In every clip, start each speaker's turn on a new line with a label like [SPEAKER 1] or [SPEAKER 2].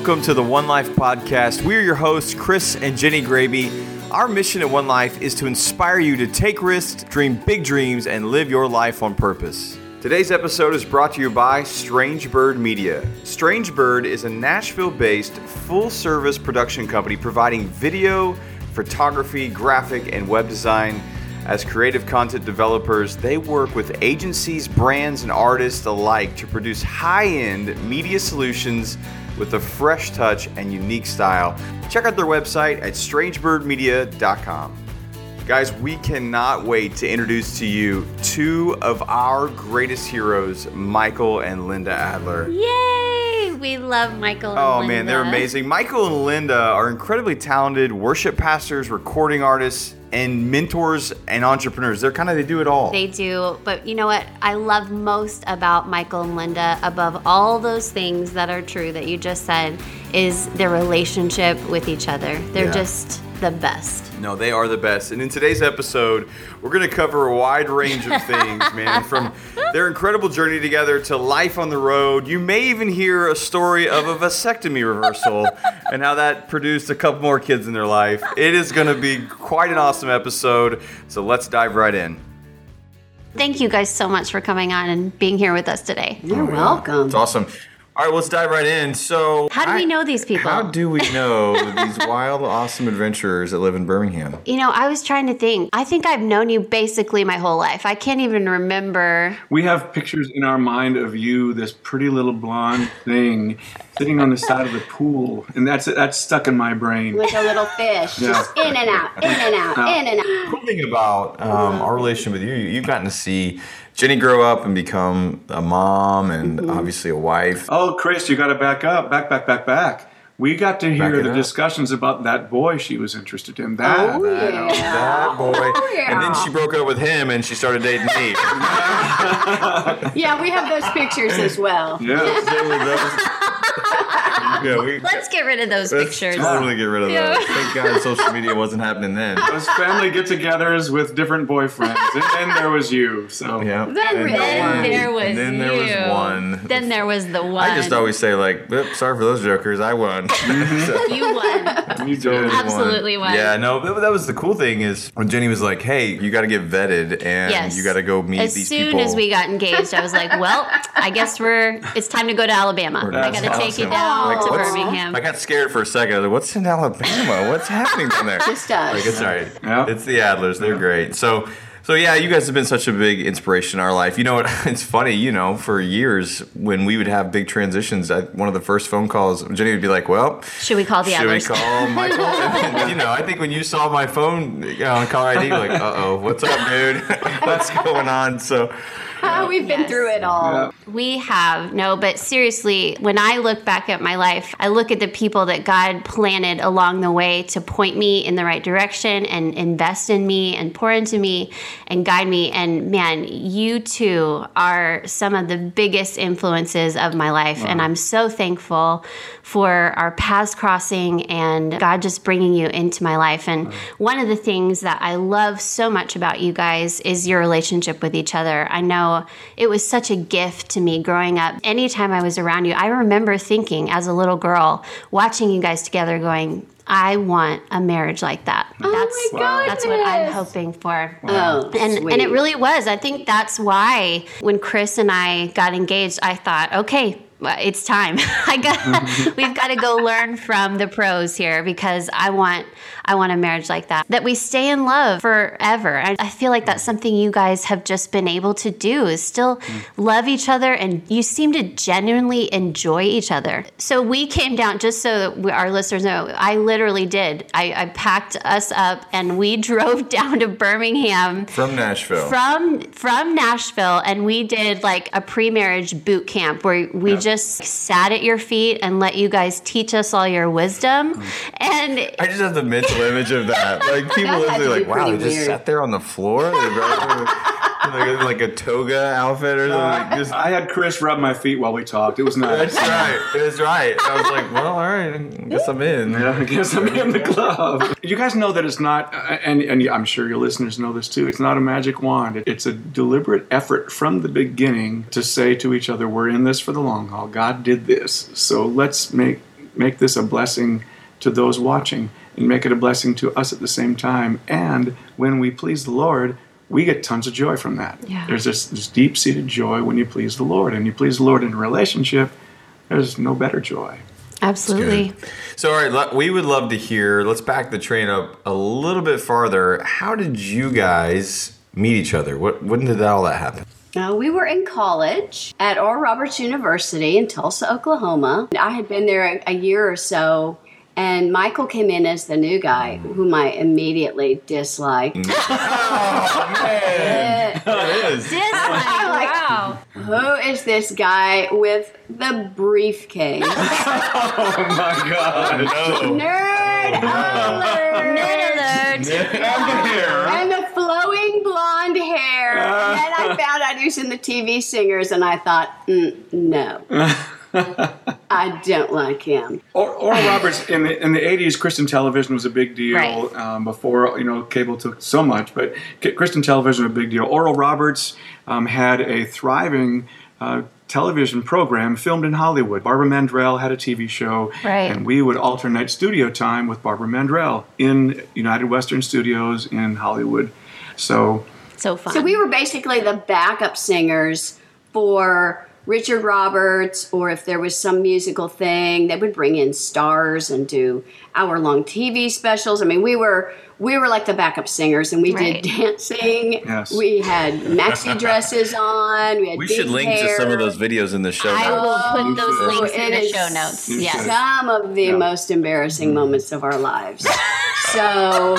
[SPEAKER 1] welcome to the One Life podcast. We're your hosts, Chris and Jenny Graby. Our mission at One Life is to inspire you to take risks, dream big dreams, and live your life on purpose. Today's episode is brought to you by Strange Bird Media. Strange Bird is a Nashville based, full service production company providing video, photography, graphic, and web design. As creative content developers, they work with agencies, brands, and artists alike to produce high end media solutions with a fresh touch and unique style. Check out their website at strangebirdmedia.com. Guys, we cannot wait to introduce to you two of our greatest heroes, Michael and Linda Adler.
[SPEAKER 2] Yay! We love Michael and
[SPEAKER 1] Oh
[SPEAKER 2] Linda.
[SPEAKER 1] man, they're amazing. Michael and Linda are incredibly talented worship pastors, recording artists, and mentors and entrepreneurs. They're kind of they do it all.
[SPEAKER 2] They do, but you know what I love most about Michael and Linda, above all those things that are true that you just said, is their relationship with each other. They're
[SPEAKER 1] Yeah.
[SPEAKER 2] just the best.
[SPEAKER 1] No, they are the best. And in today's episode, we're going to cover a wide range of things, man, from their incredible journey together to life on the road. You may even hear a story of a vasectomy reversal and how that produced a couple more kids in their life. It is going to be quite an awesome episode. So let's dive right in.
[SPEAKER 2] Thank you guys so much for coming on and being here with us today.
[SPEAKER 3] You're oh, welcome.
[SPEAKER 4] It's awesome. All right, let's dive right in. So,
[SPEAKER 2] How do we know these people?
[SPEAKER 4] How do we know these wild, awesome adventurers that live in Birmingham?
[SPEAKER 2] You know, I was trying to think. I think I've known you basically my whole life. I can't even remember.
[SPEAKER 5] We have pictures in our mind of you, this pretty little blonde thing, sitting on the side of the pool, and that's that's stuck in my brain.
[SPEAKER 3] Like a little fish,
[SPEAKER 5] Yeah.
[SPEAKER 3] just in and out, in and out, in and out.
[SPEAKER 4] Cool thing about um, our relationship with you, you've gotten to see Jenny grow up and become a mom and
[SPEAKER 2] Mm-hmm.
[SPEAKER 4] obviously a wife.
[SPEAKER 5] Oh, Chris, you got to back up, back, back, back, back. We got to hear the
[SPEAKER 4] up.
[SPEAKER 5] discussions about that boy she was interested in. That,
[SPEAKER 3] Oh,
[SPEAKER 5] that-
[SPEAKER 3] yeah.
[SPEAKER 4] That boy.
[SPEAKER 3] yeah.
[SPEAKER 4] And then she broke up with him and she started dating me.
[SPEAKER 3] Yeah, we have those pictures as well.
[SPEAKER 5] yeah.
[SPEAKER 4] Yeah, we
[SPEAKER 2] Let's get rid of those
[SPEAKER 4] let's
[SPEAKER 2] pictures.
[SPEAKER 4] totally get rid of
[SPEAKER 2] Yeah.
[SPEAKER 4] those. Thank God social media wasn't happening then.
[SPEAKER 5] Those family get-togethers with different boyfriends, and then there was you. So
[SPEAKER 4] Yeah.
[SPEAKER 3] Then
[SPEAKER 4] And-
[SPEAKER 3] really-
[SPEAKER 2] Then there was
[SPEAKER 4] And then there
[SPEAKER 2] you.
[SPEAKER 4] was one.
[SPEAKER 2] Then there was the one.
[SPEAKER 4] I just always say like, sorry for those jokers, I won. So-
[SPEAKER 2] you won.
[SPEAKER 5] you did.
[SPEAKER 2] Absolutely won.
[SPEAKER 4] Yeah, no, that, that was the cool thing is when Jenny was like, "Hey, you got to get vetted and
[SPEAKER 2] Yes.
[SPEAKER 4] you got to go meet
[SPEAKER 2] As
[SPEAKER 4] these
[SPEAKER 2] soon
[SPEAKER 4] people."
[SPEAKER 2] as soon as we got engaged, I was like, "Well, I guess we're. It's time to go to Alabama. I got to
[SPEAKER 4] That's
[SPEAKER 2] take you
[SPEAKER 4] awesome.
[SPEAKER 2] down
[SPEAKER 4] Like,
[SPEAKER 2] to
[SPEAKER 4] what's-
[SPEAKER 2] Birmingham."
[SPEAKER 4] I got scared for a second. I was like, "What's in Alabama? What's happening down there?"
[SPEAKER 3] Just us.
[SPEAKER 4] Like, it's all right.
[SPEAKER 5] Yeah.
[SPEAKER 4] It's the Adlers. They're great. So, so yeah, you guys have been such a big inspiration in our life. You know what? It's funny. You know, for years when we would have big transitions, I, one of the first phone calls, Jenny would be like, "Well."
[SPEAKER 2] Should we call the Adlers?"
[SPEAKER 4] Should
[SPEAKER 2] others?
[SPEAKER 4] we call Michael? And then, you know, I think when you saw my phone you know, on caller ID, you're like, uh oh, what's up, dude? what's going on? So,
[SPEAKER 3] we've been
[SPEAKER 2] Yes.
[SPEAKER 3] through it all.
[SPEAKER 5] Yeah.
[SPEAKER 2] We have, no, but seriously, when I look back at my life, I look at the people that God planted along the way to point me in the right direction and invest in me and pour into me and guide me. And man, you two are some of the biggest influences of my life. And I'm so thankful for our paths crossing and God just bringing you into my life. And one of the things that I love so much about you guys is your relationship with each other. I know it was such a gift to me growing up. Anytime I was around you, I remember thinking as a little girl, watching you guys together, going, I want a marriage like that. that's,
[SPEAKER 3] my
[SPEAKER 2] that's what I'm hoping for.
[SPEAKER 3] Oh,
[SPEAKER 2] And,
[SPEAKER 3] sweet.
[SPEAKER 2] and it really was. I think that's why when Chris and I got engaged, I thought, okay, it's time. I got mm-hmm. we've got to go learn from the pros here because I want I want a marriage like that. That we stay in love forever. I, I feel like that's something you guys have just been able to do is still mm. love each other and you seem to genuinely enjoy each other. So we came down just so that we, our listeners know. I literally did. I, I packed us up and we drove down to Birmingham
[SPEAKER 4] from Nashville.
[SPEAKER 2] from from Nashville, and we did like a pre-marriage boot camp where we just sat at your feet and let you guys teach us all your wisdom. And
[SPEAKER 4] I just have the mental image of that. Like people
[SPEAKER 3] That
[SPEAKER 4] literally like, wow, they just
[SPEAKER 3] weird.
[SPEAKER 4] sat there on the floor. Like, a- like a toga outfit or something. Just,
[SPEAKER 5] I had Chris rub my feet while we talked. It was nice.
[SPEAKER 4] that's right. It was right. I was like, well, all right. I guess I'm in.
[SPEAKER 5] Yeah, I guess I'm in the club. You guys know that it's not, uh, and, and I'm sure your listeners know this too, it's not a magic wand. It's a deliberate effort from the beginning to say to each other, we're in this for the long haul. God did this. So let's make make this a blessing to those watching and make it a blessing to us at the same time. And when we please the Lord, we get tons of joy from that.
[SPEAKER 2] Yeah.
[SPEAKER 5] There's this, this deep seated joy when you please the Lord. And you please the Lord in a relationship, there's no better joy.
[SPEAKER 2] Absolutely.
[SPEAKER 4] So, all right, we would love to hear. Let's back the train up a little bit farther. How did you guys meet each other? What when did all that happen?
[SPEAKER 3] Uh, we were in college at Oral Roberts University in Tulsa, Oklahoma. I had been there a, a year or so, and Michael came in as the new guy, whom I immediately disliked.
[SPEAKER 4] It is.
[SPEAKER 2] wow.
[SPEAKER 3] Who is this guy with the briefcase?
[SPEAKER 5] Oh my God.
[SPEAKER 4] No.
[SPEAKER 3] Nerd alert!
[SPEAKER 2] Nerd alert.
[SPEAKER 3] and the flowing blonde hair. and then I found out he was in the TV Singers, and I thought, mm, no. I don't like him.
[SPEAKER 5] Or, Oral Roberts in the in the eighties, Christian television was a big deal.
[SPEAKER 2] Right.
[SPEAKER 5] Um, before you know, cable took so much, but Christian television was a big deal. Oral Roberts um, had a thriving uh, television program filmed in Hollywood. Barbara Mandrell had a TV show,
[SPEAKER 2] Right.
[SPEAKER 5] and we would alternate studio time with Barbara Mandrell in United Western Studios in Hollywood. So
[SPEAKER 2] So fun.
[SPEAKER 3] So we were basically the backup singers for Richard Roberts, or if there was some musical thing, they would bring in stars and do hour-long TV specials. I mean, we were we were like the backup singers, and we
[SPEAKER 2] Right.
[SPEAKER 3] did dancing.
[SPEAKER 5] Yes.
[SPEAKER 3] We had maxi dresses on. We had
[SPEAKER 4] We should link to some of those videos in the show.
[SPEAKER 2] I
[SPEAKER 4] notes.
[SPEAKER 2] will put those
[SPEAKER 5] should.
[SPEAKER 2] links in
[SPEAKER 3] It
[SPEAKER 2] the show notes. Yes.
[SPEAKER 3] Some of the
[SPEAKER 5] Yeah.
[SPEAKER 3] most embarrassing moments of our lives. so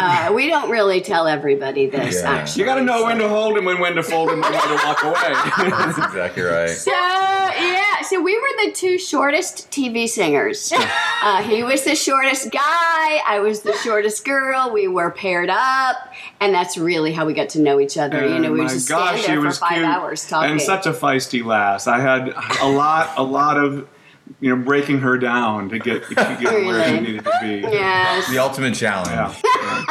[SPEAKER 3] uh, we don't really tell everybody this.
[SPEAKER 4] Yeah.
[SPEAKER 3] Actually,
[SPEAKER 5] you got to know when to hold him and when to fold him and when to walk away.
[SPEAKER 4] That's exactly right.
[SPEAKER 3] So yeah, so we were the two shortest TV singers. Uh, he was the shortest guy. I was the shortest girl. We were paired up, and that's really how we got to know each other. you know, we
[SPEAKER 5] my
[SPEAKER 3] just
[SPEAKER 5] gosh,
[SPEAKER 3] stand there for
[SPEAKER 5] was
[SPEAKER 3] five
[SPEAKER 5] cute.
[SPEAKER 3] hours talking.
[SPEAKER 5] And such a feisty lass. I had a lot, a lot of, you know, breaking her down to get, to get where she needed to be.
[SPEAKER 3] yes,
[SPEAKER 4] The ultimate challenge.
[SPEAKER 5] Yeah.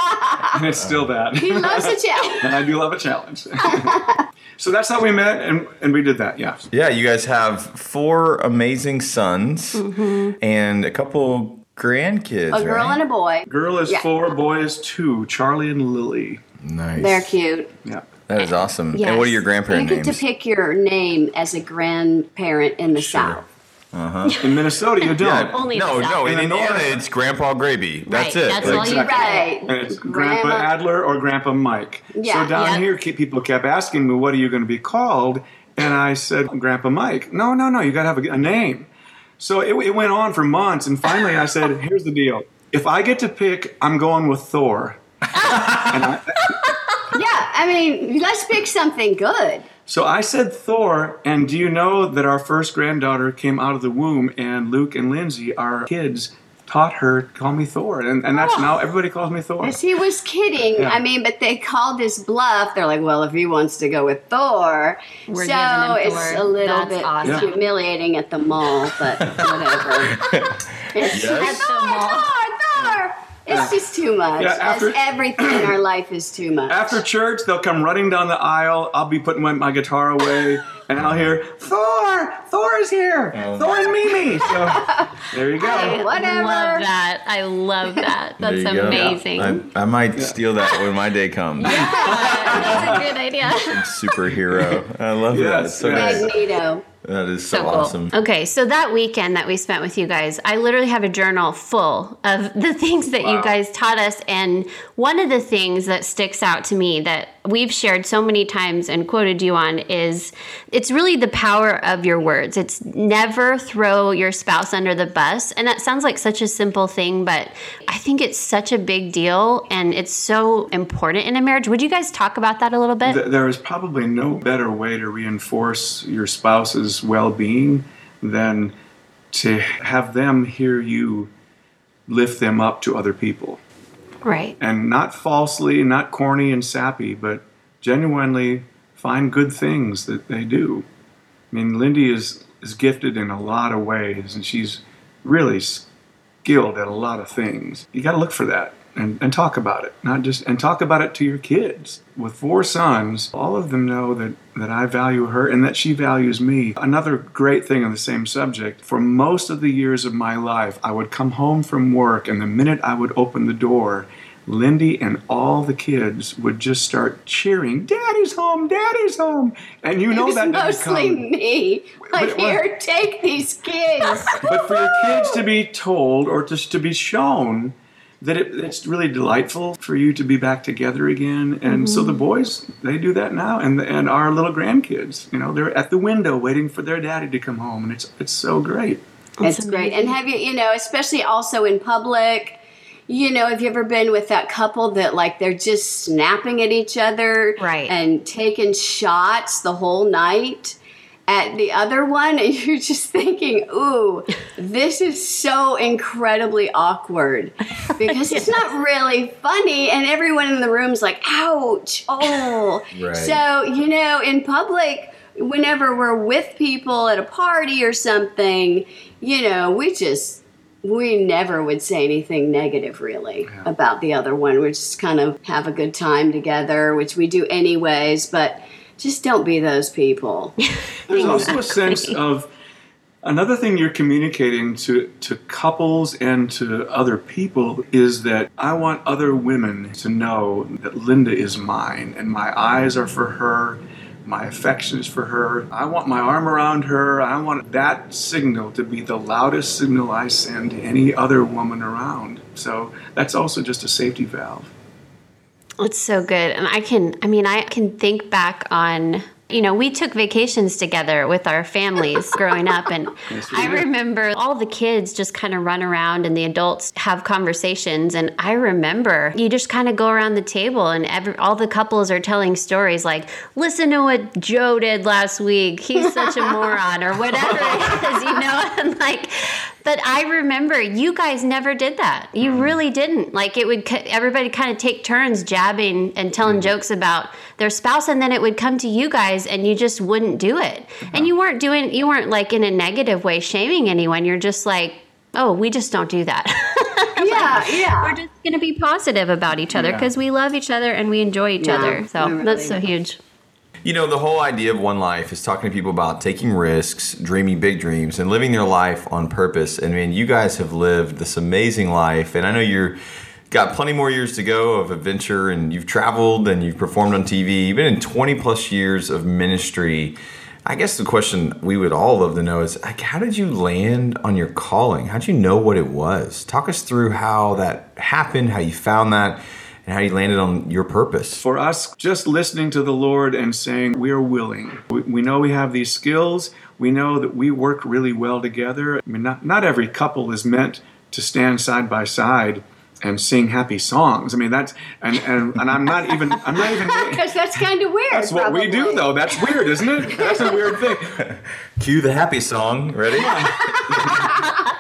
[SPEAKER 5] and it's still that.
[SPEAKER 3] he loves a challenge.
[SPEAKER 5] and I do love a challenge. so that's how we met, and, and we did that. Yeah.
[SPEAKER 4] Yeah, you guys have four amazing sons
[SPEAKER 2] Mm-hmm.
[SPEAKER 4] and a couple grandkids.
[SPEAKER 3] A girl
[SPEAKER 4] right?
[SPEAKER 3] and a boy.
[SPEAKER 5] Girl is
[SPEAKER 3] Yeah.
[SPEAKER 5] four, boy is two. Charlie and Lily.
[SPEAKER 4] Nice.
[SPEAKER 3] They're cute.
[SPEAKER 5] Yeah.
[SPEAKER 4] That is awesome.
[SPEAKER 2] Yes.
[SPEAKER 4] And what are your
[SPEAKER 3] grandparents?
[SPEAKER 4] You
[SPEAKER 3] get
[SPEAKER 4] names?
[SPEAKER 3] to pick your name as a grandparent in the South. Uh-huh.
[SPEAKER 5] In Minnesota, you don't.
[SPEAKER 4] Yeah,
[SPEAKER 2] Only
[SPEAKER 4] no, no. In
[SPEAKER 5] In the
[SPEAKER 4] Indiana, it's Grandpa Graby. That's
[SPEAKER 2] Right,
[SPEAKER 4] it.
[SPEAKER 2] that's
[SPEAKER 4] Like,
[SPEAKER 2] all you
[SPEAKER 5] Exactly.
[SPEAKER 3] Right.
[SPEAKER 5] And it's Grandpa
[SPEAKER 3] Grandma-
[SPEAKER 5] Adler or Grandpa Mike.
[SPEAKER 3] Yeah.
[SPEAKER 5] so down
[SPEAKER 2] Yeah.
[SPEAKER 5] here, people kept asking me, "What are you going to be called?" And I said, "Grandpa Mike." No, no, no. You got to have a, a name. So it, it went on for months, and finally, I said, "Here's the deal. If I get to pick, I'm going with Thor." and I,
[SPEAKER 3] Yeah, I mean, let's pick something good.
[SPEAKER 5] So I said Thor, and do you know that our first granddaughter came out of the womb, and Luke and Lindsay, our kids, taught her to call me Thor, and, and that's oh. now everybody calls me Thor.
[SPEAKER 3] Yes, he was kidding.
[SPEAKER 5] Yeah.
[SPEAKER 3] I mean, but they called his bluff. They're like, well, if he wants to go with Thor,
[SPEAKER 2] We're
[SPEAKER 3] so
[SPEAKER 2] giving
[SPEAKER 3] it's
[SPEAKER 2] Thor.
[SPEAKER 3] a little
[SPEAKER 2] That's
[SPEAKER 3] bit
[SPEAKER 2] awesome.
[SPEAKER 3] humiliating at the mall, but whatever.
[SPEAKER 4] Yes.
[SPEAKER 3] Thor,
[SPEAKER 2] At the mall.
[SPEAKER 3] Thor, Thor. It's just too much.
[SPEAKER 5] Yeah, after-
[SPEAKER 3] everything in our life is too much.
[SPEAKER 5] After church, they'll come running down the aisle. I'll be putting my, my guitar away, and I'll hear Thor. Thor is here. Oh. Thor and Mimi. So there you go.
[SPEAKER 3] Hey, whatever.
[SPEAKER 2] Love that. I love that. That's
[SPEAKER 4] you go.
[SPEAKER 2] amazing.
[SPEAKER 4] I, I might steal that when my day comes.
[SPEAKER 2] That's a good idea.
[SPEAKER 4] Superhero. I love that.
[SPEAKER 5] Yes,
[SPEAKER 4] So
[SPEAKER 5] yes.
[SPEAKER 4] good.
[SPEAKER 3] Magneto.
[SPEAKER 4] That is so,
[SPEAKER 2] So cool.
[SPEAKER 4] awesome.
[SPEAKER 2] Okay, so that weekend that we spent with you guys, I literally have a journal full of the things that you guys taught us. And one of the things that sticks out to me that we've shared so many times and quoted you on is it's really the power of your words. It's never throw your spouse under the bus. And that sounds like such a simple thing, but I think it's such a big deal and it's so important in a marriage. Would you guys talk about that a little bit?
[SPEAKER 5] There is probably no better way to reinforce your spouse's well being than to have them hear you lift them up to other people.
[SPEAKER 2] right.
[SPEAKER 5] And not falsely, not corny and sappy, but genuinely find good things that they do. I mean, Lindy is, is gifted in a lot of ways, and she's really skilled at a lot of things. You got to look for that. And, and talk about it. Not just and talk about it to your kids. With four sons, all of them know that, that I value her and that she values me. Another great thing on the same subject, for most of the years of my life, I would come home from work and the minute I would open the door, Lindy and all the kids would just start cheering, "Daddy's home! Daddy's home!" And you know
[SPEAKER 3] it was
[SPEAKER 5] that
[SPEAKER 3] mostly
[SPEAKER 5] come.
[SPEAKER 3] me. Like, here, take these kids.
[SPEAKER 5] But for your kids to be told or just to be shown that it, it's really delightful for you to be back together again, and so
[SPEAKER 3] Mm-hmm.
[SPEAKER 5] the boys they do that now, and and our little grandkids, you know, they're at the window waiting for their daddy to come home, and it's it's so great.
[SPEAKER 3] It's great. And have you, you know, especially also in public, you know, have you ever been with that couple that like they're just snapping at each other
[SPEAKER 2] Right.
[SPEAKER 3] and taking shots the whole night at the other one and you're just thinking, "Ooh, this is so incredibly awkward." Because it's not really funny and everyone in the room's like, "Ouch." Oh.
[SPEAKER 4] Right.
[SPEAKER 3] So, you know, in public whenever we're with people at a party or something, you know, we just we never would say anything negative really about the other one. We just kind of have a good time together, which we do anyways, but just don't be those people.
[SPEAKER 5] There's also a sense of another thing you're communicating to, to couples and to other people is that I want other women to know that Linda is mine and my eyes are for her, my affection is for her. I want my arm around her. I want that signal to be the loudest signal I send to any other woman around. So that's also just a safety valve.
[SPEAKER 2] It's so good. And I can, I mean, I can think back on, you know, we took vacations together with our families growing up. And
[SPEAKER 5] Yes,
[SPEAKER 2] I remember all the kids just kind of run around and the adults have conversations. And I remember you just kind of go around the table and every, all the couples are telling stories like, listen to what Joe did last week. He's such a moron or whatever it is, you know? And like, but I remember you guys never did that. You
[SPEAKER 5] Mm-hmm.
[SPEAKER 2] really didn't. Like it would, everybody kind of take turns jabbing and telling
[SPEAKER 5] Mm-hmm.
[SPEAKER 2] jokes about their spouse, and then it would come to you guys, and you just wouldn't do it. And you weren't doing, you weren't like in a negative way shaming anyone. You're just like, oh, we just don't do that.
[SPEAKER 3] yeah, yeah.
[SPEAKER 2] We're just going to be positive about each other
[SPEAKER 5] Yeah.
[SPEAKER 2] because we love each other and we enjoy each
[SPEAKER 3] Yeah,
[SPEAKER 2] other. So
[SPEAKER 3] really
[SPEAKER 2] that's so huge.
[SPEAKER 4] You know, the whole idea of One Life is talking to people about taking risks, dreaming big dreams, and living their life on purpose. And man, you guys have lived this amazing life, and I know you're got plenty more years to go of adventure, and you've traveled and you've performed on TV. You've been in 20 plus years of ministry. I guess the question we would all love to know is like, how did you land on your calling? How did you know what it was? Talk us through how that happened, how you found that, and how you landed on your purpose.
[SPEAKER 5] for us, just listening to the Lord and saying, We are willing. We, we know we have these skills. We know that we work really well together. I mean, not, not every couple is meant to stand side by side and sing happy songs. I mean, that's, and, and, and I'm not even, I'm not even,
[SPEAKER 3] Because that's kind of weird.
[SPEAKER 5] that's what we do though. That's weird, isn't it? That's a weird thing.
[SPEAKER 4] Cue the happy song. Ready?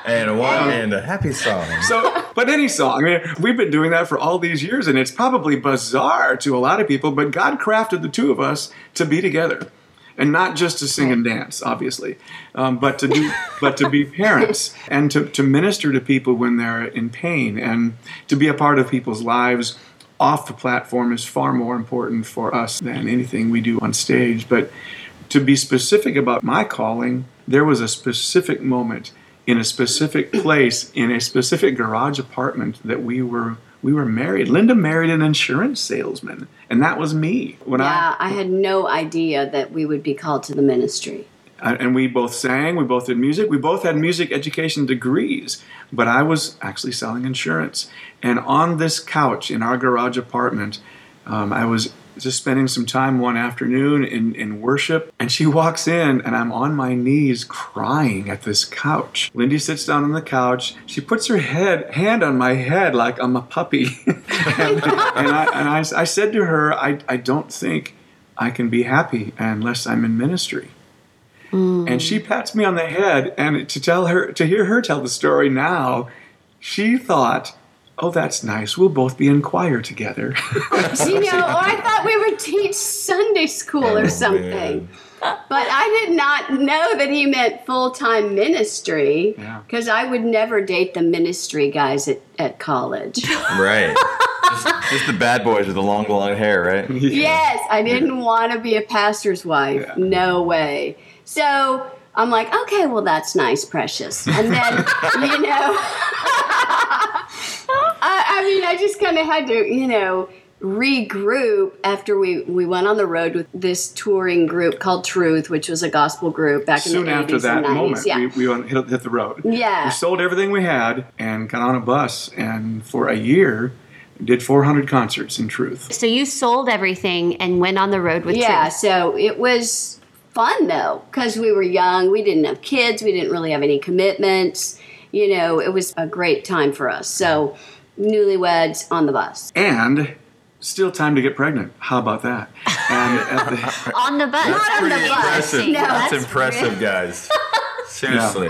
[SPEAKER 4] and a one and a happy song.
[SPEAKER 5] So, but any song. I mean, we've been doing that for all these years, and it's probably bizarre to a lot of people. But God crafted the two of us to be together, and not just to sing and dance, obviously, um, but to do, but to be parents and to, to minister to people when they're in pain, and to be a part of people's lives. Off the platform is far more important for us than anything we do on stage. But to be specific about my calling, there was a specific moment in a specific place in a specific garage apartment that we were we were married. Linda married an insurance salesman, and that was me. When
[SPEAKER 3] Yeah, I had no idea that we would be called to the ministry.
[SPEAKER 5] I, and we both sang, we both did music, we both had music education degrees, but I was actually selling insurance. And on this couch in our garage apartment, um, I was just spending some time one afternoon in, in worship, and she walks in, and I'm on my knees crying at this couch. Lindy sits down on the couch. She puts her head hand on my head like I'm a puppy, and, and, I, and I, I said to her, I, I don't think I can be happy unless I'm in ministry hmm. and she pats me on the head and to tell her to hear her tell the story now she thought oh that's nice we'll both be in choir together
[SPEAKER 3] You know, or I thought we would teach Sunday school or something. But I did not know that he meant full time ministry
[SPEAKER 5] Yeah.
[SPEAKER 3] because I would never date the ministry guys at, at college.
[SPEAKER 4] Right. just, just the bad boys with the long blonde hair, right?
[SPEAKER 3] yes, I didn't want to be a pastor's wife.
[SPEAKER 5] Yeah.
[SPEAKER 3] No way. So I'm like, okay, well, that's nice, precious. And then, you know, I, I mean, I just kind of had to, you know, regroup after we, we went on the road with this touring group called Truth, which was a gospel group back in
[SPEAKER 5] Soon
[SPEAKER 3] the 80s
[SPEAKER 5] after that
[SPEAKER 3] and 90s.
[SPEAKER 5] moment,
[SPEAKER 3] yeah.
[SPEAKER 5] we, we hit, hit the road.
[SPEAKER 3] Yeah.
[SPEAKER 5] We sold everything we had and got on a bus, and for a year, did 400 concerts in truth.
[SPEAKER 2] So you sold everything and went on the road with
[SPEAKER 3] yeah,
[SPEAKER 2] Truth.
[SPEAKER 3] so it was fun though because we were young. We didn't have kids. We didn't really have any commitments. You know, it was a great time for us. So, newlyweds on the bus.
[SPEAKER 5] And still time to get pregnant. How about that? And the,
[SPEAKER 2] On the bus.
[SPEAKER 3] Not on the
[SPEAKER 4] Pretty
[SPEAKER 3] bus.
[SPEAKER 4] impressive.
[SPEAKER 3] No,
[SPEAKER 4] that's,
[SPEAKER 2] that's
[SPEAKER 4] impressive, guys. Seriously.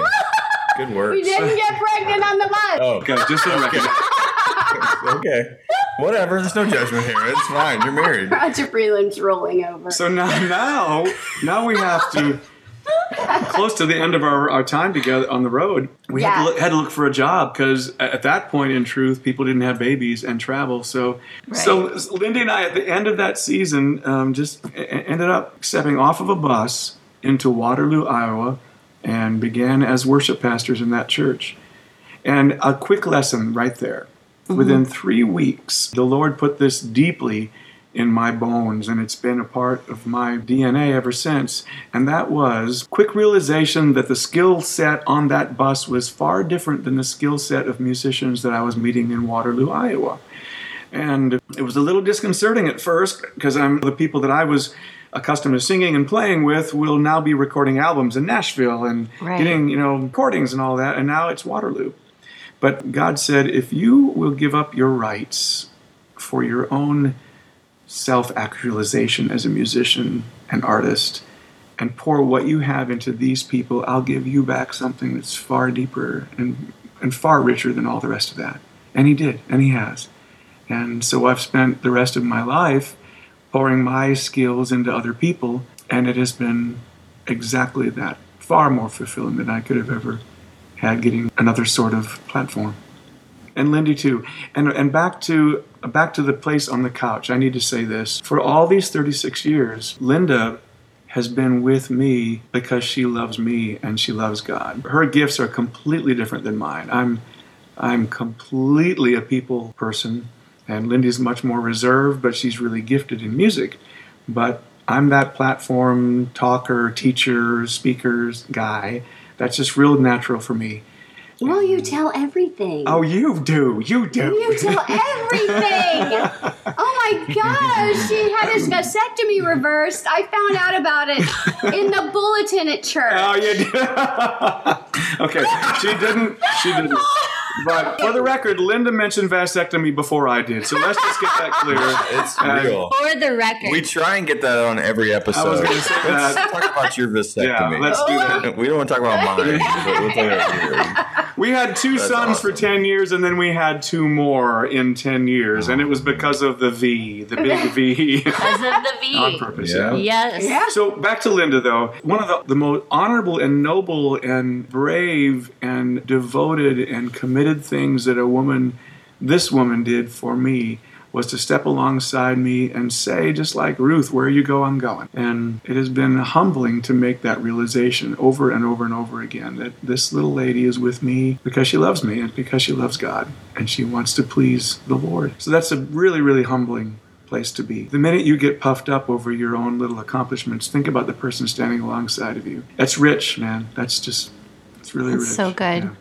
[SPEAKER 4] Good work.
[SPEAKER 3] We didn't get pregnant on the bus.
[SPEAKER 4] Oh,
[SPEAKER 5] okay, just for the record.
[SPEAKER 4] okay. Whatever. There's no judgment here. It's fine. You're married.
[SPEAKER 3] Roger Breland's rolling over.
[SPEAKER 5] So now, now, now we have to. Close to the end of our, our time together on the road, we had, to look, had to look for a job because at that point, in truth, people didn't have babies and travel. So, so Lindy and I, at the end of that season, um, just ended up stepping off of a bus into Waterloo, Iowa, and began as worship pastors in that church. And a quick lesson right there. Within three weeks, the Lord put this deeply in my bones, and it's been a part of my DNA ever since. And that was quick realization that the skill set on that bus was far different than the skill set of musicians that I was meeting in Waterloo, Iowa. And it was a little disconcerting at first because I'm the people that I was accustomed to singing and playing with will now be recording albums in Nashville and
[SPEAKER 2] Right.
[SPEAKER 5] getting, you know, recordings and all that. And now it's Waterloo. But God said, if you will give up your rights for your own self actualization as a musician and artist and pour what you have into these people, I'll give you back something that's far deeper and, and far richer than all the rest of that. And He did, and He has. And so I've spent the rest of my life pouring my skills into other people, and it has been exactly that far more fulfilling than I could have ever had getting another sort of platform. And Lindy too. And and back to back to the place on the couch. I need to say this. For all these 36 years, Linda has been with me because she loves me and she loves God. Her gifts are completely different than mine. I'm I'm completely a people person, and Lindy's much more reserved, but she's really gifted in music. But I'm that platform talker, teacher, speakers guy. That's just real natural for me.
[SPEAKER 3] Well, you mm. tell everything.
[SPEAKER 5] Oh, you do. You do.
[SPEAKER 3] You tell everything. oh my gosh, she had a vasectomy reversed. I found out about it in the bulletin at church.
[SPEAKER 5] Oh, you did. okay, she didn't. She didn't. But for the record, Linda mentioned vasectomy before I did, so let's just get that clear.
[SPEAKER 4] It's
[SPEAKER 5] Uh,
[SPEAKER 4] real.
[SPEAKER 2] For the record.
[SPEAKER 4] We try and get that on every episode.
[SPEAKER 5] I was gonna say
[SPEAKER 4] let's
[SPEAKER 5] that.
[SPEAKER 4] talk about your vasectomy.
[SPEAKER 5] Yeah, let's do that.
[SPEAKER 4] we don't want to talk about mine, but we'll talk about yours.
[SPEAKER 5] We had two
[SPEAKER 4] That's
[SPEAKER 5] sons for
[SPEAKER 4] awesome.
[SPEAKER 5] 10 years, and then we had two more in 10 years, and it was because of the V, the big V,
[SPEAKER 2] because of the V.
[SPEAKER 5] on purpose.
[SPEAKER 4] Yeah.
[SPEAKER 2] Yes.
[SPEAKER 3] Yeah.
[SPEAKER 5] So back to Linda, though. One of the, the most honorable and noble and brave and devoted and committed things that a woman, this woman, did for me was to step alongside me and say, just like Ruth, where you go, I'm going. And it has been humbling to make that realization over and over and over again that this little lady is with me because she loves me and because she loves God and she wants to please the Lord. So that's a really, really humbling place to be. The minute you get puffed up over your own little accomplishments, think about the person standing alongside of you. That's rich, man. That's just, it's really
[SPEAKER 2] That's
[SPEAKER 5] rich.
[SPEAKER 2] so good.
[SPEAKER 5] Yeah.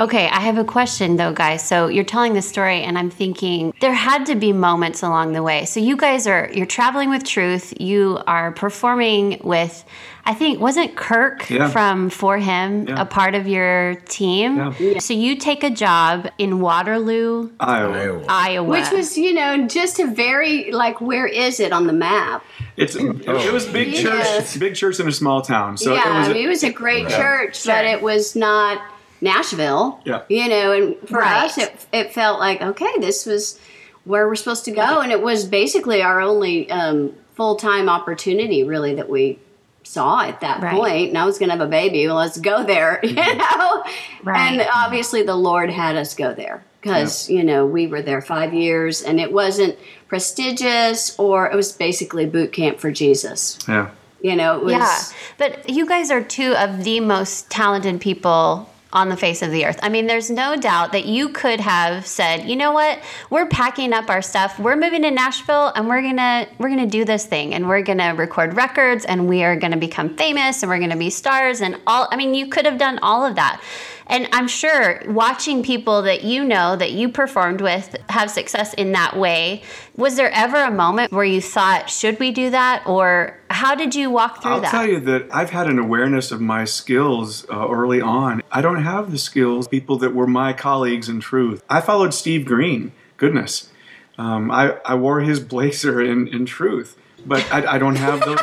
[SPEAKER 2] Okay, I have a question though, guys. So you're telling the story, and I'm thinking there had to be moments along the way. So you guys are you're traveling with Truth. You are performing with, I think, wasn't Kirk
[SPEAKER 5] Yeah.
[SPEAKER 2] from 4Him
[SPEAKER 5] Yeah.
[SPEAKER 2] a part of your team?
[SPEAKER 5] Yeah.
[SPEAKER 2] So you take a job in Waterloo,
[SPEAKER 5] Iowa.
[SPEAKER 2] Iowa,
[SPEAKER 3] Which was, you know, just a very, like, where is it on the map?
[SPEAKER 5] It's it oh. was big
[SPEAKER 3] Yes.
[SPEAKER 5] church, big church in a small town. So
[SPEAKER 3] yeah,
[SPEAKER 5] it was.
[SPEAKER 3] I mean, it was a great church,
[SPEAKER 2] Sure.
[SPEAKER 3] but it was not Nashville.
[SPEAKER 5] Yeah.
[SPEAKER 3] You know, and for
[SPEAKER 2] Right.
[SPEAKER 3] us, it, it felt like, okay, this was where we're supposed to go. And it was basically our only um, full time opportunity, really, that we saw at that
[SPEAKER 2] Right.
[SPEAKER 3] point, and I was going to have a baby. Well, let's go there, you know.
[SPEAKER 2] Right.
[SPEAKER 3] And obviously, the Lord had us go there because you know we were there five years, and it wasn't prestigious, or it was basically boot camp for Jesus.
[SPEAKER 5] Yeah.
[SPEAKER 3] You know, it was.
[SPEAKER 2] Yeah, but you guys are two of the most talented people on the face of the earth. I mean, there's no doubt that you could have said, "You know what? We're packing up our stuff. We're moving to Nashville and we're going to we're going to do this thing and we're going to record records and we are going to become famous and we're going to be stars and all I mean, you could have done all of that. And I'm sure watching people that you know that you performed with have success in that way, was there ever a moment where you thought, should we do that? Or how did you walk through that?
[SPEAKER 5] I'll tell you that I've had an awareness of my skills uh, early on. I don't have the skills people that were my colleagues in truth. I followed Steve Green. Goodness, um, I, I wore his blazer in, in truth, but I, I don't have those.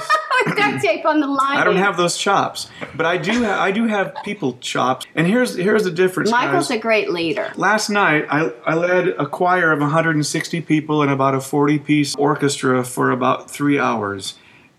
[SPEAKER 3] Duct tape on the line.
[SPEAKER 5] I don't have those chops, but I do. Ha- I do have people chops. And here's here's the difference.
[SPEAKER 3] Michael's
[SPEAKER 5] guys.
[SPEAKER 3] a great leader.
[SPEAKER 5] Last night, I, I led a choir of 160 people and about a 40 piece orchestra for about three hours.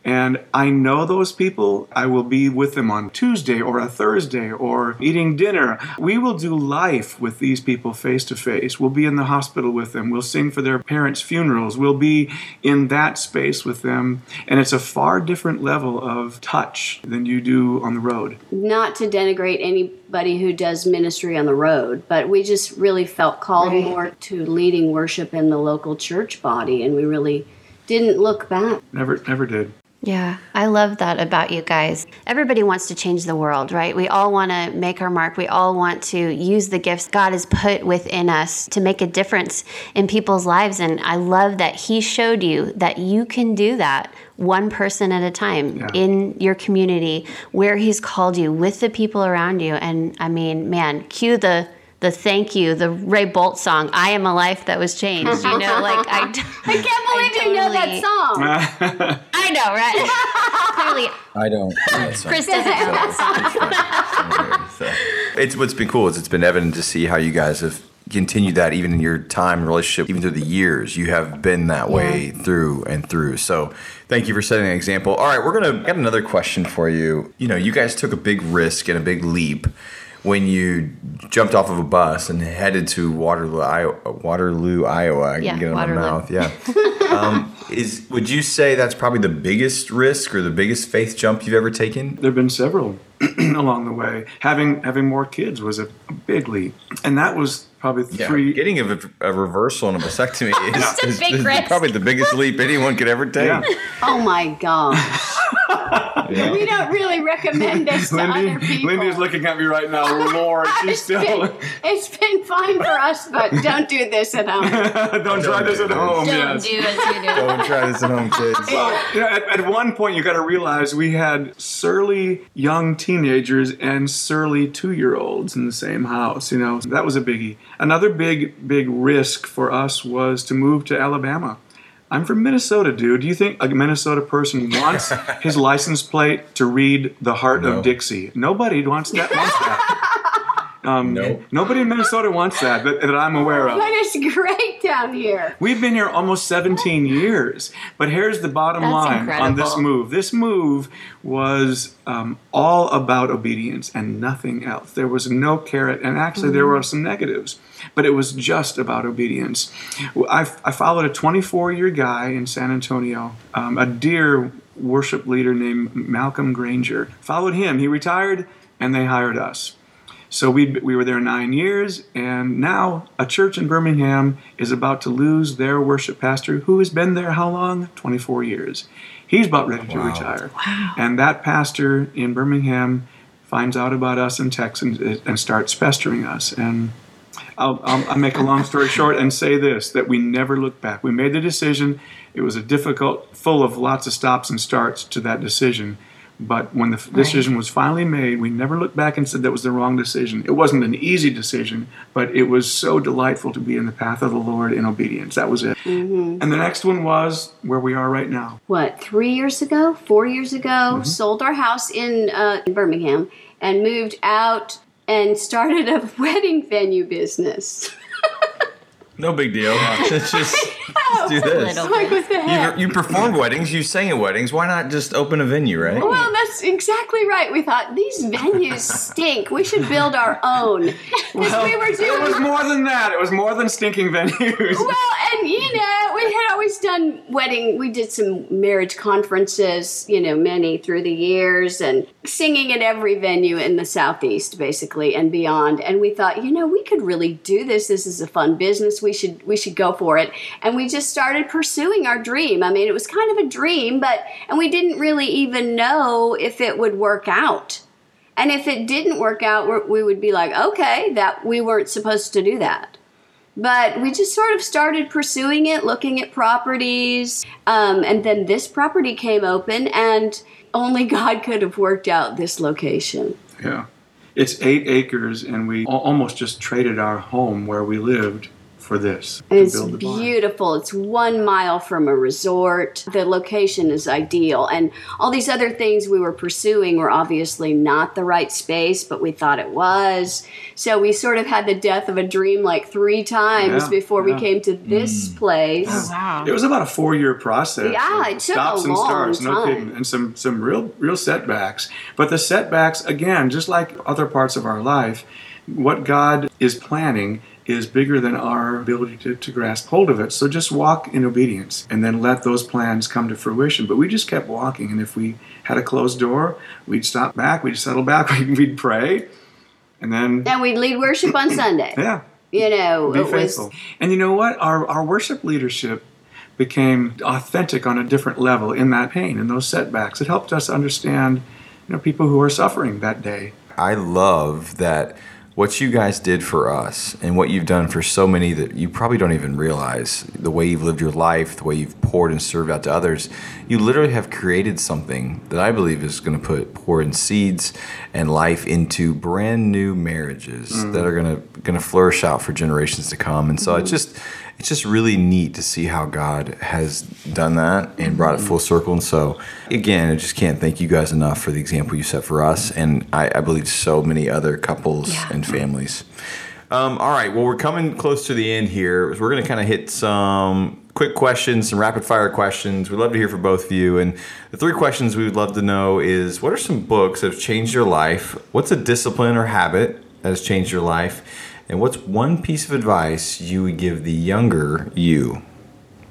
[SPEAKER 5] And I know those people. I will be with them on Tuesday or a Thursday or eating dinner. We will do life with these people face to face. We'll be in the hospital with them. We'll sing for their parents' funerals. We'll be in that space with them. And it's a far different level of touch than you do on the road.
[SPEAKER 3] Not to denigrate anybody who does ministry on the road, but we just really felt called
[SPEAKER 2] Right.
[SPEAKER 3] more to leading worship in the local church body, and we really didn't look back.
[SPEAKER 5] Never, never did.
[SPEAKER 2] Yeah, I love that about you guys. Everybody wants to change the world, right? We all want to make our mark. We all want to use the gifts God has put within us to make a difference in people's lives. And I love that He showed you that you can do that one person at a time
[SPEAKER 5] Yeah.
[SPEAKER 2] in your community where He's called you with the people around you. And I mean, man, cue the the thank you, the Ray Boltz song, I am a life that was changed. You know, like I,
[SPEAKER 3] I can't believe you know that song.
[SPEAKER 2] I know, right? Clearly,
[SPEAKER 4] I don't. That's
[SPEAKER 2] Chris doesn't know that song.
[SPEAKER 4] It's what's been cool is it's been evident to see how you guys have continued that even in your time relationship, even through the years. You have been that way through and through. So thank you for setting an example. All right, we're gonna get another question for you. You know, you guys took a big risk and a big leap when you jumped off of a bus and headed to Waterloo, Iowa. Waterloo, Iowa. I
[SPEAKER 2] Yeah,
[SPEAKER 4] can get it in
[SPEAKER 2] Waterloo.
[SPEAKER 4] my mouth. Yeah. um, is would you say that's probably the biggest risk or the biggest faith jump you've ever taken?
[SPEAKER 5] There have been several along the way. Having having more kids was a, a big leap, and that was probably three.
[SPEAKER 4] Getting a, a reversal and a vasectomy is,
[SPEAKER 2] a
[SPEAKER 4] is-
[SPEAKER 2] big
[SPEAKER 4] is
[SPEAKER 2] risk.
[SPEAKER 4] probably the biggest leap anyone could ever take.
[SPEAKER 5] Yeah.
[SPEAKER 3] Oh my gosh. We don't really recommend this to
[SPEAKER 5] Lindy,
[SPEAKER 3] other people.
[SPEAKER 5] Lindy's looking at me right now. Lord, she's
[SPEAKER 3] It's
[SPEAKER 5] still.
[SPEAKER 3] been, it's been fine for us, but don't do this at home.
[SPEAKER 5] Don't try this at home.
[SPEAKER 2] Don't
[SPEAKER 5] yes.
[SPEAKER 2] do as you do.
[SPEAKER 4] Don't try this at home, kids.
[SPEAKER 5] Well, you know, at, at one point, you got to realize we had surly young teenagers and surly two-year-olds in the same house. You know, that was a biggie. Another big, big risk for us was to move to Alabama. I'm from Minnesota, dude. Do you think a Minnesota person wants his license plate to read "The Heart
[SPEAKER 4] No.
[SPEAKER 5] of Dixie"? Nobody wants that. Wants that. Um,
[SPEAKER 4] Nope.
[SPEAKER 5] Nobody in Minnesota wants that, that, that I'm aware of.
[SPEAKER 3] But it's great down here.
[SPEAKER 5] We've been here almost 17 years. But here's the bottom
[SPEAKER 2] That's
[SPEAKER 5] line on this move. This move was um, all about obedience and nothing else. There was no carrot, and actually, there were some negatives, but it was just about obedience. I, I followed a 24 year guy in San Antonio, um, a dear worship leader named Malcolm Granger. Followed him. He retired, and they hired us. So we we were there nine years, and now a church in Birmingham is about to lose their worship pastor, who has been there how long? Twenty four years. He's about ready to retire. Wow! And that pastor in Birmingham finds out about us in Texas and, and starts pestering us. And I'll, I'll, I'll make a long story short and say this: that we never looked back. We made the decision. It was a difficult, full of lots of stops and starts to that decision. But when the f decision was finally made, we never looked back and said that was the wrong decision. It wasn't an easy decision, but it was so delightful to be in the path of the Lord in obedience. That was it. And the next one was where we are right now.
[SPEAKER 3] What, three years ago? Four years ago?
[SPEAKER 5] Mm-hmm.
[SPEAKER 3] Sold our house in, uh, in Birmingham and moved out and started a wedding venue business.
[SPEAKER 4] No big deal. It's just do this.
[SPEAKER 3] Like, what the heck?
[SPEAKER 4] You, you performed weddings, you sang at weddings. Why not just open a venue, right?
[SPEAKER 3] Well, that's exactly right. We thought these venues stink. We should build our own. Because we were
[SPEAKER 5] It was more than that. It was more than stinking venues.
[SPEAKER 3] Well, and you know, we had always done wedding. We did some marriage conferences, you know, many through the years, and singing at every venue in the southeast, basically, and beyond. And we thought, you know, we could really do this. This is a fun business. We should we should go for it. And we just started pursuing our dream. I mean, it was kind of a dream, but and we didn't really even know if it would work out. And if it didn't work out, we're- would be like, okay, that we weren't supposed to do that but we just sort of started pursuing it, looking at properties, um, and then this property came open, and only God could have worked out this location.
[SPEAKER 5] Yeah. It's eight acres, and we almost just traded our home where we lived for this.
[SPEAKER 3] And
[SPEAKER 5] to
[SPEAKER 3] it's
[SPEAKER 5] build the barn.
[SPEAKER 3] beautiful. It's one mile from a resort. The location is ideal. And all these other things we were pursuing were obviously not the right space, but we thought it was. So we sort of had the death of a dream like three times
[SPEAKER 5] Yeah,
[SPEAKER 3] before
[SPEAKER 5] yeah.
[SPEAKER 3] we came to this mm. place.
[SPEAKER 2] Oh, wow.
[SPEAKER 5] It was about a four-year process.
[SPEAKER 3] Yeah,
[SPEAKER 5] of
[SPEAKER 3] it took
[SPEAKER 5] stops
[SPEAKER 3] a
[SPEAKER 5] and
[SPEAKER 3] long
[SPEAKER 5] starts, no
[SPEAKER 3] time.
[SPEAKER 5] kidding, and some some real real setbacks. But the setbacks, again, just like other parts of our life, what God is planning is bigger than our ability to, to grasp hold of it. So just walk in obedience, and then let those plans come to fruition. But we just kept walking, and if we had a closed door, we'd stop back, we'd settle back, we'd pray, and then
[SPEAKER 3] And we'd lead worship on Sunday.
[SPEAKER 5] yeah,
[SPEAKER 3] You know,
[SPEAKER 5] be
[SPEAKER 3] it was
[SPEAKER 5] faithful. And you know what? Our, our worship leadership became authentic on a different level in that pain, in those setbacks. It helped us understand, you know, people who are suffering that day.
[SPEAKER 4] I love that what you guys did for us and what you've done for so many that you probably don't even realize the way you've lived your life, the way you've poured and served out to others. You literally have created something that I believe is going to put pour in seeds and life into brand new marriages that mm. are going to going to flourish out for generations to come. And so it's mm-hmm. just it's just really neat to see how God has done that and brought it full circle. And so, again, I just can't thank you guys enough for the example you set for us, and I, I believe so many other couples
[SPEAKER 2] Yeah.
[SPEAKER 4] and families. Um, all right, well, we're coming close to the end here. We're going to kind of hit some quick questions, some rapid fire questions. We'd love to hear from both of you. And the three questions we would love to know is what are some books that have changed your life? What's a discipline or habit that has changed your life? And what's one piece of advice you would give the younger you?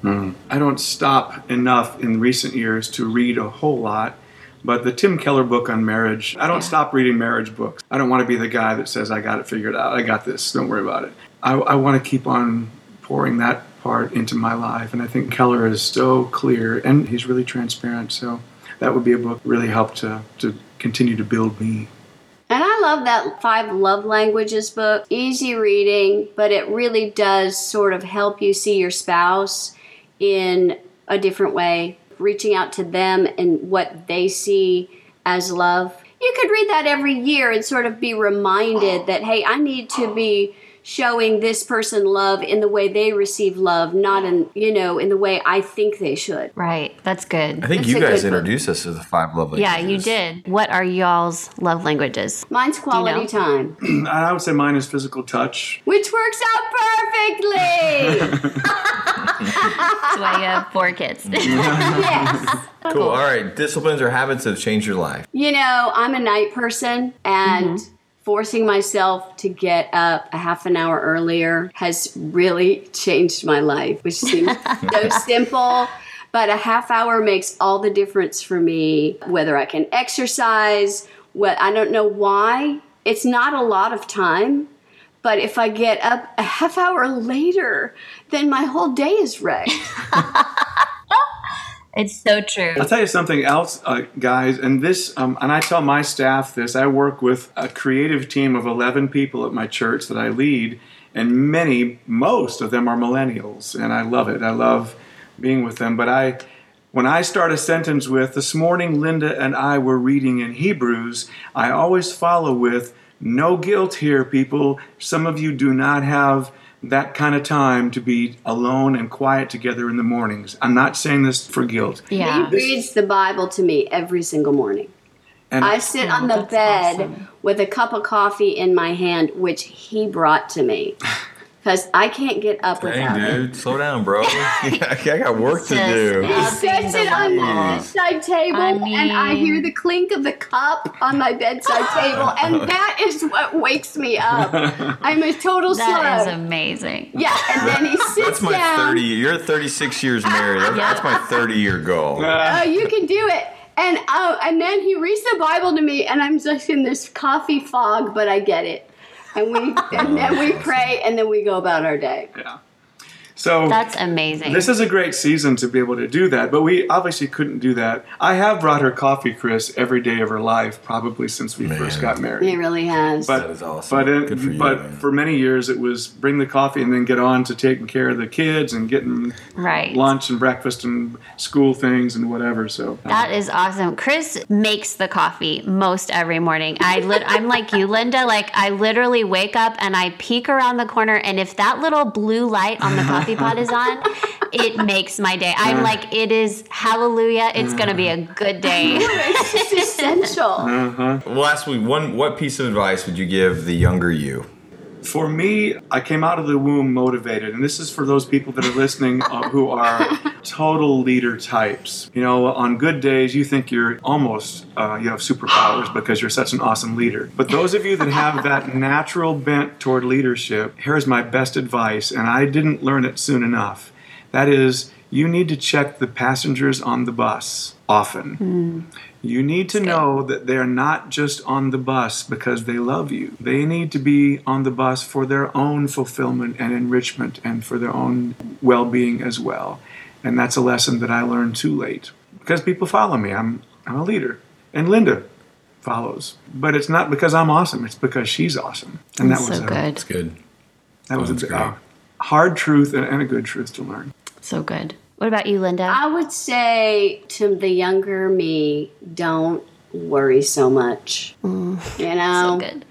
[SPEAKER 4] Hmm.
[SPEAKER 5] I don't stop enough in recent years to read a whole lot. But the Tim Keller book on marriage, I don't stop reading marriage books. I don't want to be the guy that says, I got it figured out. I got this. Don't worry about it. I, I want to keep on pouring that part into my life. And I think Keller is so clear and he's really transparent. So that would be a book really help to, to continue to build me.
[SPEAKER 3] And I love that Five Love Languages book. Easy reading, but it really does sort of help you see your spouse in a different way, reaching out to them and what they see as love. You could read that every year and sort of be reminded that, hey, I need to be showing this person love in the way they receive love, not in, you know, in the way I think they should.
[SPEAKER 2] Right. That's good.
[SPEAKER 4] I think
[SPEAKER 3] That's
[SPEAKER 4] you guys
[SPEAKER 3] good book.
[SPEAKER 4] introduced us to the five love languages.
[SPEAKER 2] Yeah, you did. What are y'all's love languages?
[SPEAKER 3] Mine's quality
[SPEAKER 2] know?
[SPEAKER 3] time,
[SPEAKER 5] I would say mine is physical touch.
[SPEAKER 3] which works out perfectly.
[SPEAKER 2] That's why you have four kids.
[SPEAKER 3] yes.
[SPEAKER 4] Cool. All right. Disciplines or habits that have changed your life.
[SPEAKER 3] You know, I'm a night person and mm-hmm. Forcing myself to get up a half an hour earlier has really changed my life, which seems so simple. But a half hour makes all the difference for me, whether I can exercise, what I don't know why. It's not a lot of time, but if I get up a half hour later, then my whole day is wrecked.
[SPEAKER 2] it's so true.
[SPEAKER 5] I'll tell you something else, uh, guys, and this, um, and I tell my staff this. I work with a creative team of 11 people at my church that I lead, and many, most of them are millennials, and I love it. I love being with them. But I, when I start a sentence with, this morning Linda and I were reading in Hebrews, I always follow with, no guilt here, people. Some of you do not have that kind of time to be alone and quiet together in the mornings. I'm not saying this for guilt.
[SPEAKER 2] Yeah.
[SPEAKER 3] He reads the Bible to me every single morning.
[SPEAKER 5] And
[SPEAKER 3] I sit on the bed
[SPEAKER 2] awesome.
[SPEAKER 3] with a cup of coffee in my hand, which he brought to me. because I can't get up without
[SPEAKER 4] Dang,
[SPEAKER 3] it.
[SPEAKER 4] dude, slow down, bro. I got work to do.
[SPEAKER 3] He
[SPEAKER 2] Not being
[SPEAKER 3] sets it on the
[SPEAKER 2] dilemma.
[SPEAKER 3] bedside table,
[SPEAKER 2] I
[SPEAKER 3] and I hear the clink of the cup on my bedside table, and that is what wakes me up. I'm a total slow.
[SPEAKER 2] That is amazing.
[SPEAKER 3] yeah, and then he sits
[SPEAKER 4] That's my
[SPEAKER 3] down.
[SPEAKER 4] 30. You're 36 years married. That's, that's my 30 year goal.
[SPEAKER 3] Oh, you can do it. And uh, and then he reads the Bible to me, and I'm just in this coffee fog, but I get it. And we and oh, then we pray, and then we go about our day.
[SPEAKER 5] Yeah. So
[SPEAKER 2] That's amazing.
[SPEAKER 5] This is a great season to be able to do that, but we obviously couldn't do that. I have brought her coffee, Chris, every day of her life, probably since we first got married.
[SPEAKER 3] He really has.
[SPEAKER 5] But,
[SPEAKER 4] That is awesome.
[SPEAKER 5] But, it,
[SPEAKER 4] Good for you,
[SPEAKER 5] but for many years, it was bring the coffee and then get on to taking care of the kids and getting
[SPEAKER 2] right.
[SPEAKER 5] lunch and breakfast and school things and whatever. So
[SPEAKER 2] That is awesome. Chris makes the coffee most every morning. I lit- I'm like you, Linda. Like I literally wake up and I peek around the corner, and if that little blue light on the coffee pot is on, it makes my day. I'm like, it is hallelujah. It's gonna be a good day.
[SPEAKER 3] it's just essential.
[SPEAKER 4] Well, last week, one what piece of advice would you give the younger you?
[SPEAKER 5] For me, I came out of the womb motivated, and this is for those people that are listening uh, who are total leader types. You know, on good days, you think you're almost uh, you have superpowers because you're such an awesome leader. But those of you that have that natural bent toward leadership, here's my best advice, and I didn't learn it soon enough. That is, you need to check the passengers on the bus often. You need to know that they're not just on the bus because they love you. They need to be on the bus for their own fulfillment and enrichment and for their own well being as well. And that's a lesson that I learned too late because people follow me. I'm, I'm a leader. And Linda follows. But it's not because I'm awesome, it's because she's awesome. And that
[SPEAKER 2] so
[SPEAKER 5] was a,
[SPEAKER 2] good.
[SPEAKER 4] Good.
[SPEAKER 5] That was
[SPEAKER 4] That's
[SPEAKER 5] a,
[SPEAKER 4] great.
[SPEAKER 5] a hard truth and, and a good truth to learn.
[SPEAKER 2] So good. What about you, Linda?
[SPEAKER 3] I would say to the younger me, don't worry so much. Mm. you know,
[SPEAKER 2] so good.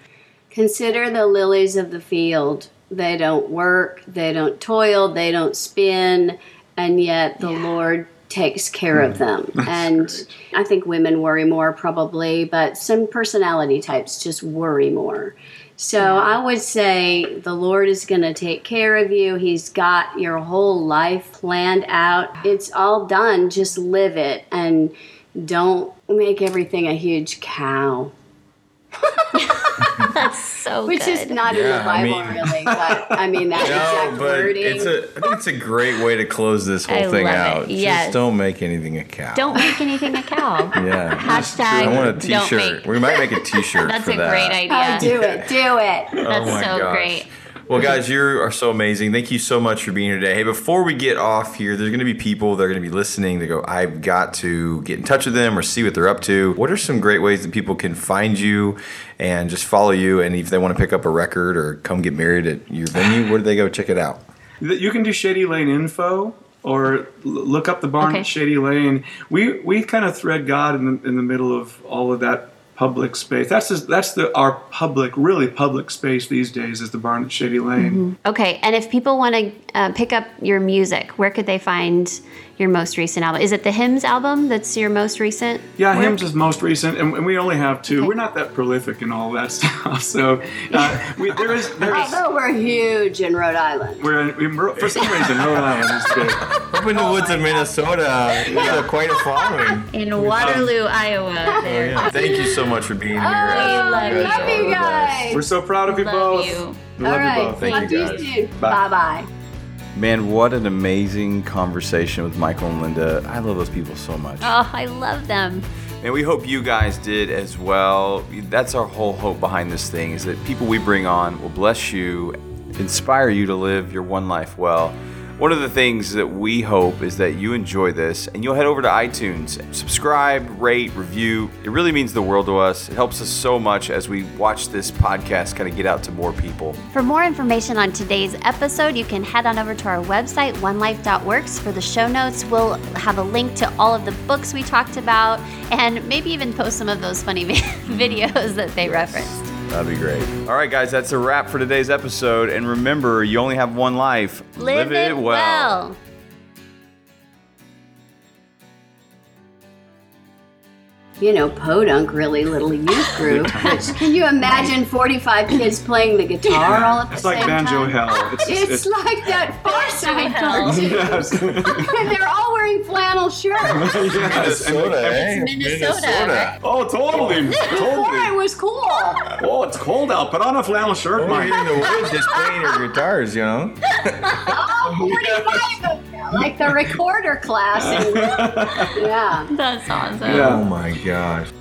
[SPEAKER 3] consider the lilies of the field. They don't work, they don't toil, they don't spin, and yet the Lord takes care of mm. them. and I think women worry more probably, but some personality types just worry more. So I would say the Lord is going to take care of you. He's got your whole life planned out. It's all done. Just live it and don't make everything a huge cow.
[SPEAKER 2] That's so good.
[SPEAKER 3] Which
[SPEAKER 2] good.
[SPEAKER 3] is not in
[SPEAKER 4] Yeah,
[SPEAKER 3] the
[SPEAKER 4] I
[SPEAKER 3] Bible,
[SPEAKER 4] mean-
[SPEAKER 3] really, but I mean that
[SPEAKER 4] No,
[SPEAKER 3] exact
[SPEAKER 4] but
[SPEAKER 3] wording.
[SPEAKER 4] it's a. I think it's a great way to close this whole
[SPEAKER 2] I
[SPEAKER 4] thing
[SPEAKER 2] love it.
[SPEAKER 4] out.
[SPEAKER 2] Yes.
[SPEAKER 4] Just don't make anything a cow.
[SPEAKER 2] Don't make anything a cow.
[SPEAKER 4] Yeah.
[SPEAKER 2] Hashtag
[SPEAKER 4] I want a
[SPEAKER 2] don't
[SPEAKER 4] T-shirt. We might make a T-shirt
[SPEAKER 2] That's
[SPEAKER 4] for
[SPEAKER 2] a
[SPEAKER 4] that.
[SPEAKER 2] great idea.
[SPEAKER 3] oh, do it, do it.
[SPEAKER 2] Oh That's
[SPEAKER 4] Oh my
[SPEAKER 2] so
[SPEAKER 4] gosh.
[SPEAKER 2] great.
[SPEAKER 4] Well, guys, you are so amazing. Thank you so much for being here today. Hey, before we get off here, there's going to be people that are going to be listening that go, I've got to get in touch with them or see what they're up to. What are some great ways that people can find you and just follow you? And if they want to pick up a record or come get married at your venue, where do they go check it out?
[SPEAKER 5] You can do Shady Lane info or look up the barn
[SPEAKER 2] Okay.
[SPEAKER 5] at Shady Lane. We we kind of thread God in the in the middle of all of that public space. That's just, that's the our public, really public space these days is the barn at Shady Lane.
[SPEAKER 2] Okay, and if people want to uh, pick up your music, where could they find your most recent album? Is it the Hymns album that's your most recent?
[SPEAKER 5] Yeah,
[SPEAKER 2] work?
[SPEAKER 5] hymns is most recent, and, and we only have two.
[SPEAKER 2] Okay.
[SPEAKER 5] We're not that prolific and all that stuff. So uh, we, there is there is.
[SPEAKER 3] Although we're huge in Rhode Island.
[SPEAKER 5] We're, in, we're for some reason Rhode Island is big.
[SPEAKER 4] Up in the woods of Minnesota, you have quite a following.
[SPEAKER 2] in Waterloo, Iowa. There.
[SPEAKER 4] Yeah. Thank you so much for being here.
[SPEAKER 2] We
[SPEAKER 4] guys.
[SPEAKER 2] love
[SPEAKER 4] You
[SPEAKER 2] you.
[SPEAKER 4] guys
[SPEAKER 3] Love
[SPEAKER 4] are
[SPEAKER 3] you guys.
[SPEAKER 5] We're so proud of you
[SPEAKER 2] Love
[SPEAKER 5] both.
[SPEAKER 2] you.
[SPEAKER 5] We
[SPEAKER 3] All
[SPEAKER 5] love
[SPEAKER 3] right,
[SPEAKER 5] you both.
[SPEAKER 4] Thank
[SPEAKER 3] talk
[SPEAKER 4] you,
[SPEAKER 3] to
[SPEAKER 4] guys.
[SPEAKER 3] you soon.
[SPEAKER 5] Bye.
[SPEAKER 3] Bye bye.
[SPEAKER 1] Man, what an amazing conversation with Michael and Linda. I love those people so much.
[SPEAKER 2] Oh, I love them.
[SPEAKER 1] And we hope you guys did as well. That's our whole hope behind this thing is that people we bring on will bless you, inspire you to live your one life well. One of the things that we hope is that you enjoy this and you'll head over to iTunes, subscribe, rate, review. It really means the world to us. It helps us so much as we watch this podcast kind of get out to more people.
[SPEAKER 2] For more information on today's episode, you can head on over to our website, onelife.works. For the show notes, we'll have a link to all of the books we talked about and maybe even post some of those funny videos that they referenced.
[SPEAKER 1] That'd be great. All right, guys, that's a wrap for today's episode. And remember, you only have one life.
[SPEAKER 2] Live, it well.
[SPEAKER 3] You know, podunk really little youth group. Can you imagine 45 kids playing the guitar all at the
[SPEAKER 5] It's like
[SPEAKER 3] same
[SPEAKER 5] banjo
[SPEAKER 3] time?
[SPEAKER 5] hell. It's,
[SPEAKER 3] It's,
[SPEAKER 5] it's,
[SPEAKER 3] like that Far Side
[SPEAKER 2] Hell.
[SPEAKER 3] cartoon.
[SPEAKER 5] yes.
[SPEAKER 3] And they're all wearing flannel shirts.
[SPEAKER 5] yes. And
[SPEAKER 4] Minnesota,
[SPEAKER 5] they-
[SPEAKER 4] eh?
[SPEAKER 2] Minnesota, right?
[SPEAKER 5] Oh, totally.
[SPEAKER 3] Before
[SPEAKER 5] Totally.
[SPEAKER 3] it was cool.
[SPEAKER 5] Oh, it's cold out. Put on a flannel shirt,
[SPEAKER 4] We're
[SPEAKER 5] Mike.
[SPEAKER 4] in the woods just playing your guitars, you know?
[SPEAKER 3] Oh, 45 of them, like the recorder class. And, yeah.
[SPEAKER 2] That's awesome.
[SPEAKER 5] Yeah.
[SPEAKER 4] Oh my gosh.